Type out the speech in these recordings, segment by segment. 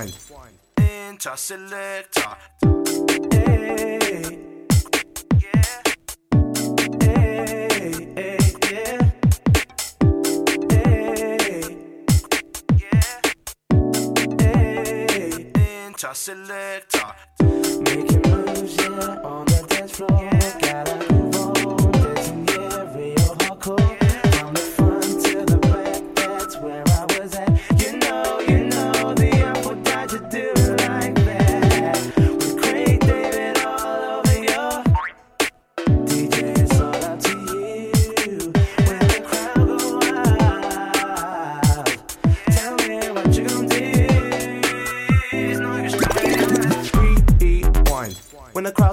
Wine. Inter selector. Hey. Selector, making moves, yeah, on the dance floor. Yeah. Gotta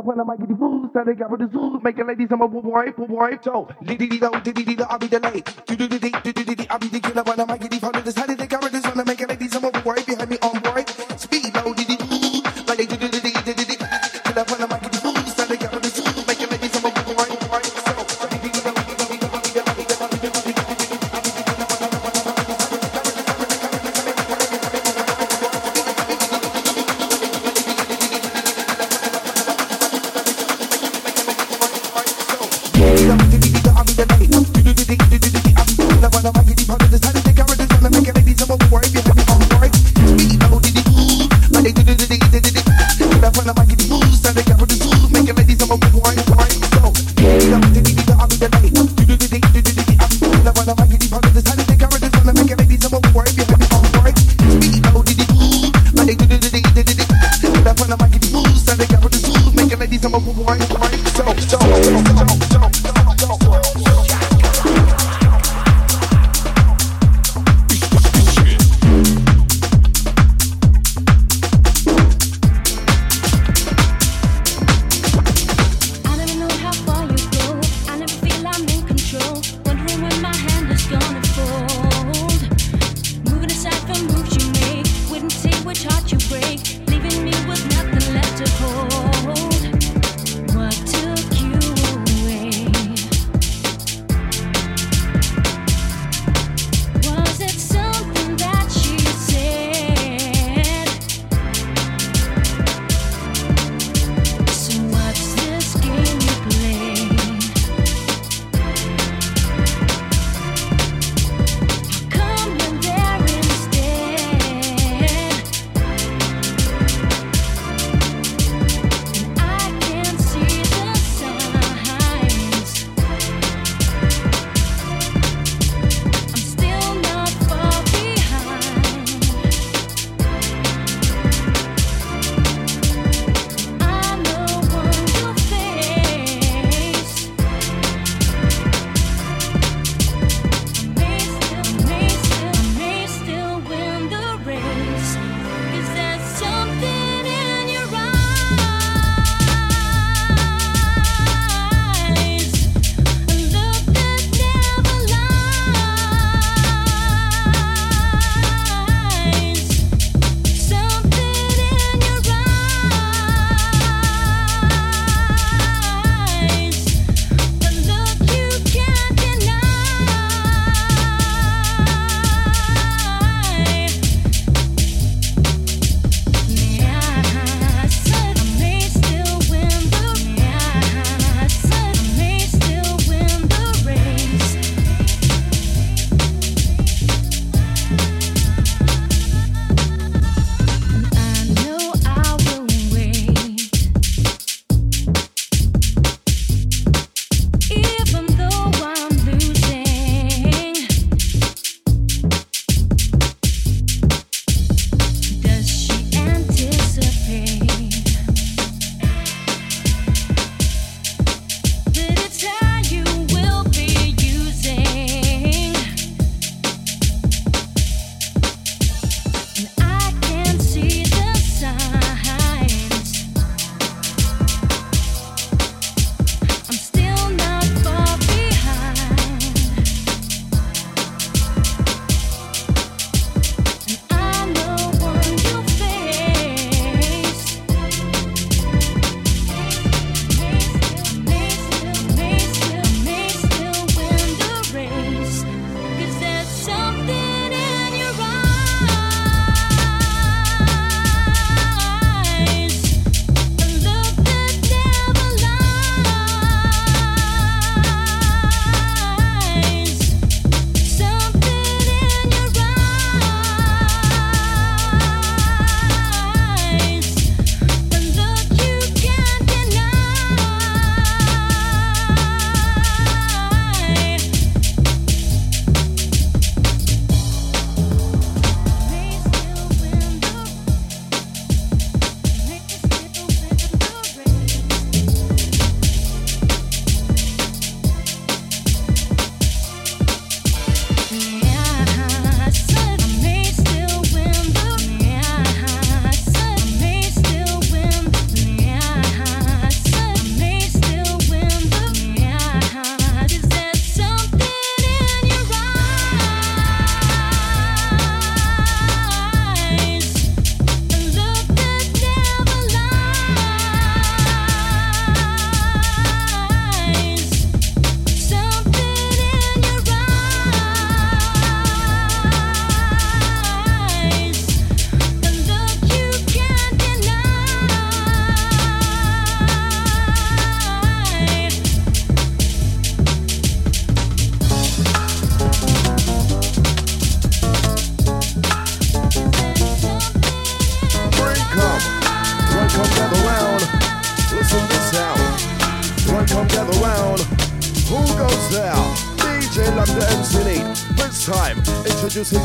That's when I might get the booze, then I got with the zoo. Making ladies, I'm a boo boy, boo boy. So, dee dee dee, dee dee dee, I'll be the late. Do do dee dee, do do dee, I'll be the killer when I might get the phone to the side of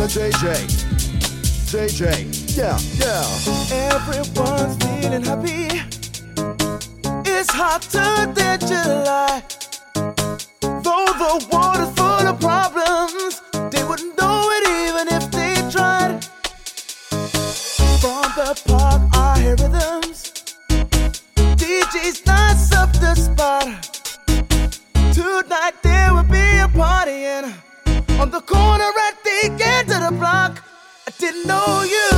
JJ, know you.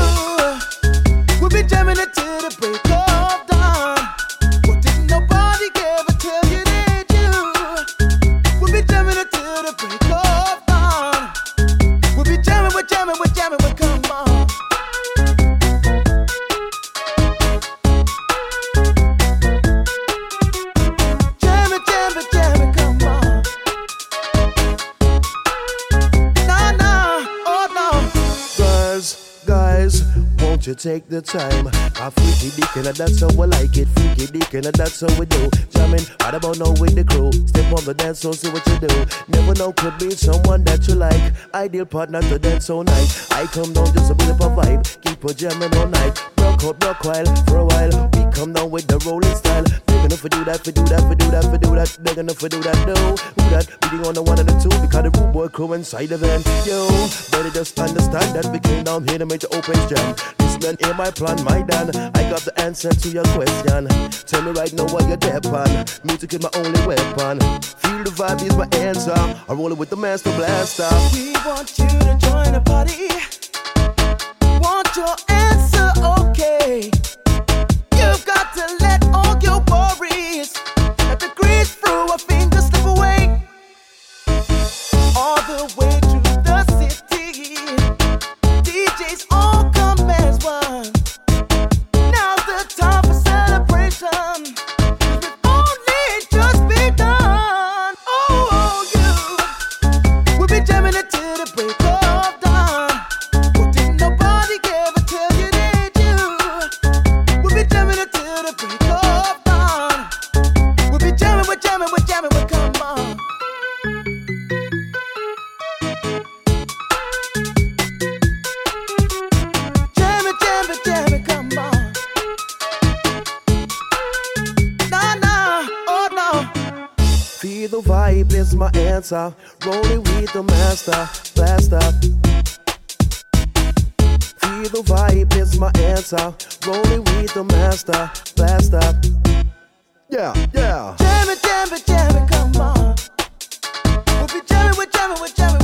Take the time? I freaky dick and that's how I like it. Freaky dick and that's how we do. Jamming right about now with the crew. Step on the dance floor, see what you do. Never know, could be someone that you like. Ideal partner to dance all night. I come down just a bit of a vibe. Keep a jamming all night. Rock out, rock while for a while. We come down with the rolling style. Big enough for do that, for do that, for do that, for do that. Big enough for do that, no. Who that? Beating on the one and the two because the rude boy crew inside the van. Yo, better just understand that we came down here to make the open jam. Listen, hear my plan, my Dan. I got the answer to your question. Tell me right now what you're there on. Music is my only weapon. Feel the vibe is my answer. I roll it with the master blaster. We want you to join the party. Want your answer, okay? You've got to let all your worries, let the grease through a finger slip away. All the way my answer. Rolling with the master blaster. Feel the vibe is my answer. Rolling with the master blaster. Yeah, yeah. Jam it, jam it, jam it, come on. We'll be jamming, we're jamming, we're jamming,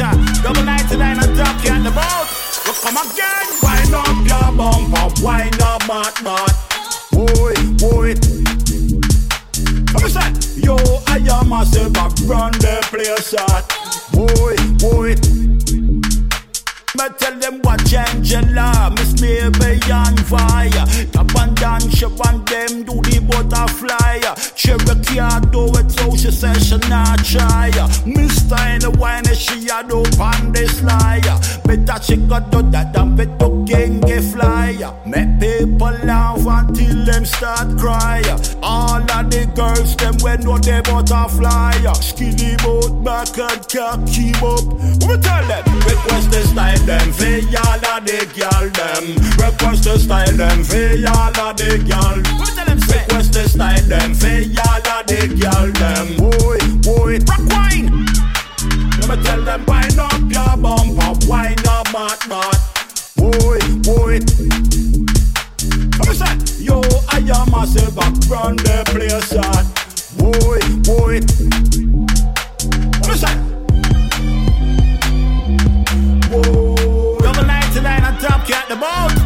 out. Double 99 and top you at the boat. Well, come again. Wind up your bumper. Wind up, mad, mad. Boy, boy. Listen, yo, I am myself. I run the place out. Boy, boy. Me tell them Angela, Miss Baby on fire. Top and down, she want them do the butterfly. Cherokee do it so she says she not try. Mister in the wine, she a do pan this lie. Better she got do that and better king fly. People until them start cry. All of the girls them when know they butterfly. Skinny boat back and can't keep up. We tell them request the style them for y'all of the girl them. Request the style them for y'all of the girl. We tell them say request the style them for y'all of the girl them. Boy, boy, rock wine. Let me tell them wind up your bumper, wind up mad mad. Boy, boy. Yo, I am myself, I run the place out. Boy, boy. Say. Double 99 on top, cat the boat.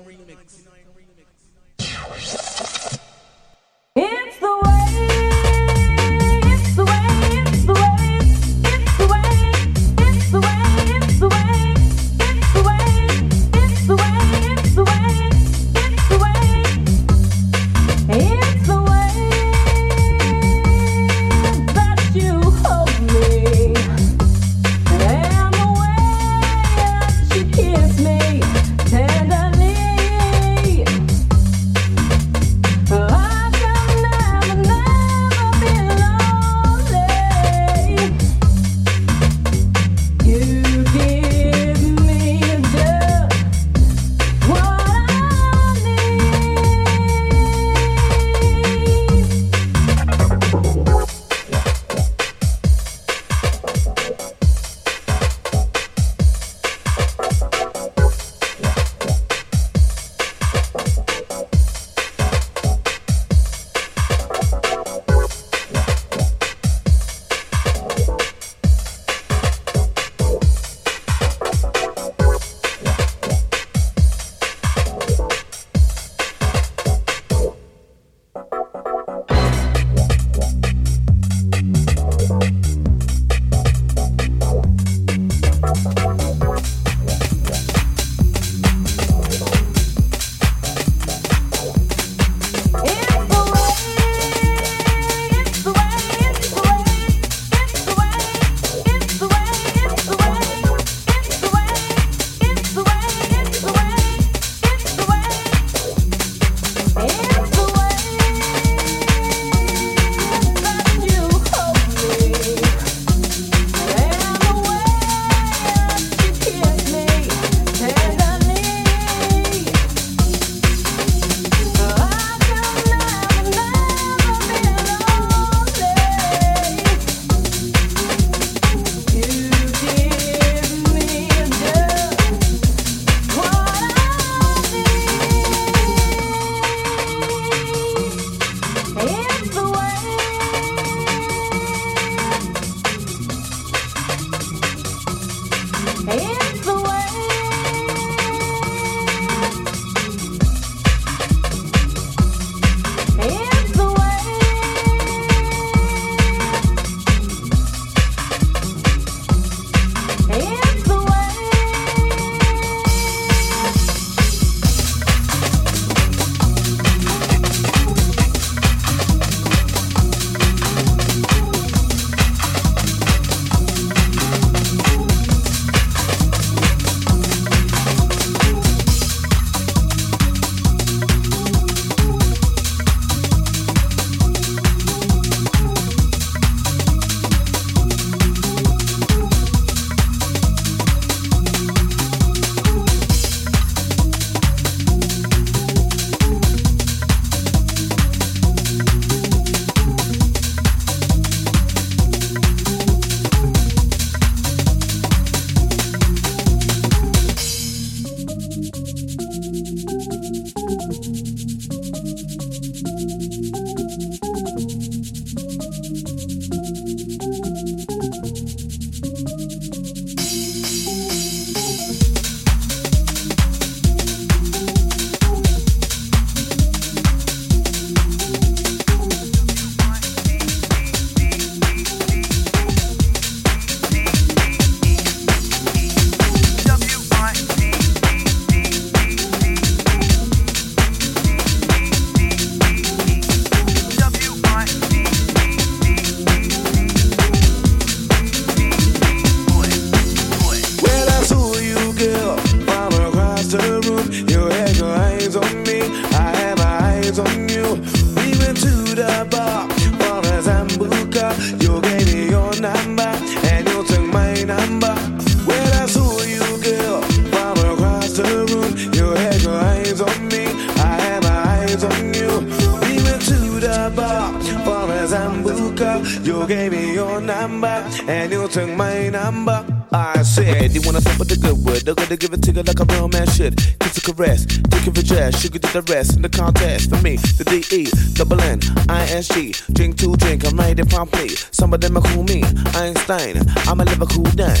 You gave me your number and you took my number. I said, you wanna stop with the good word? They're gonna give it to you like a real man should. Kiss a caress, take your dress, sugar to the rest in the contest. For me, the D E, double N, I S G. Drink to drink, I'm ready promptly. Some of them are cool me, Einstein. I'm a Liverpool down.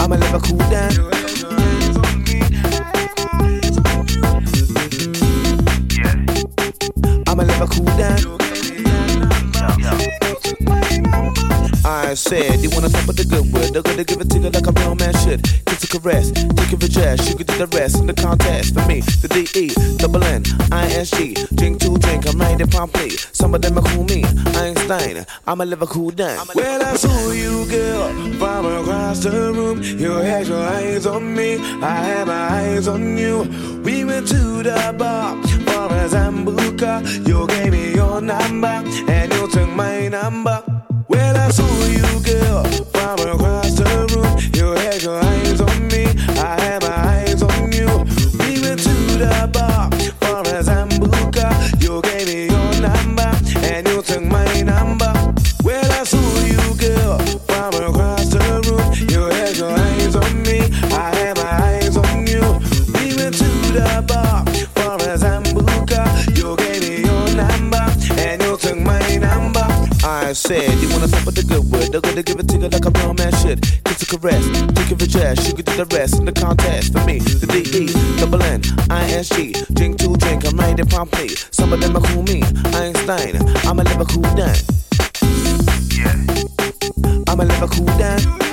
I'm a Liverpool down. I said, you wanna stop with the good word? They're gonna give it to you like a real man should. Kiss a caress, take it your dress, you can do the rest in the contest. For me, the D E, double N, I S G. Drink to drink, I'm ready promptly. Some of them are cool me, Einstein. I'm a Liverpool down. Well, I saw you, girl, from across the room. You had your eyes on me, I had my eyes on you. We went to the bar for a Sambuca. You gave me your number, and you took my number. I saw said, you wanna stop with the good word? They're gonna give it to you like a real man should. Kiss a caress, take your dress, you can do the rest in the contest. For me, the D E, double N, I S G. Drink to drink, I'm ready promptly. Some of them are cool me, Einstein. I'm a Liverpool cool down. Yeah. I'm a Liverpool cool down.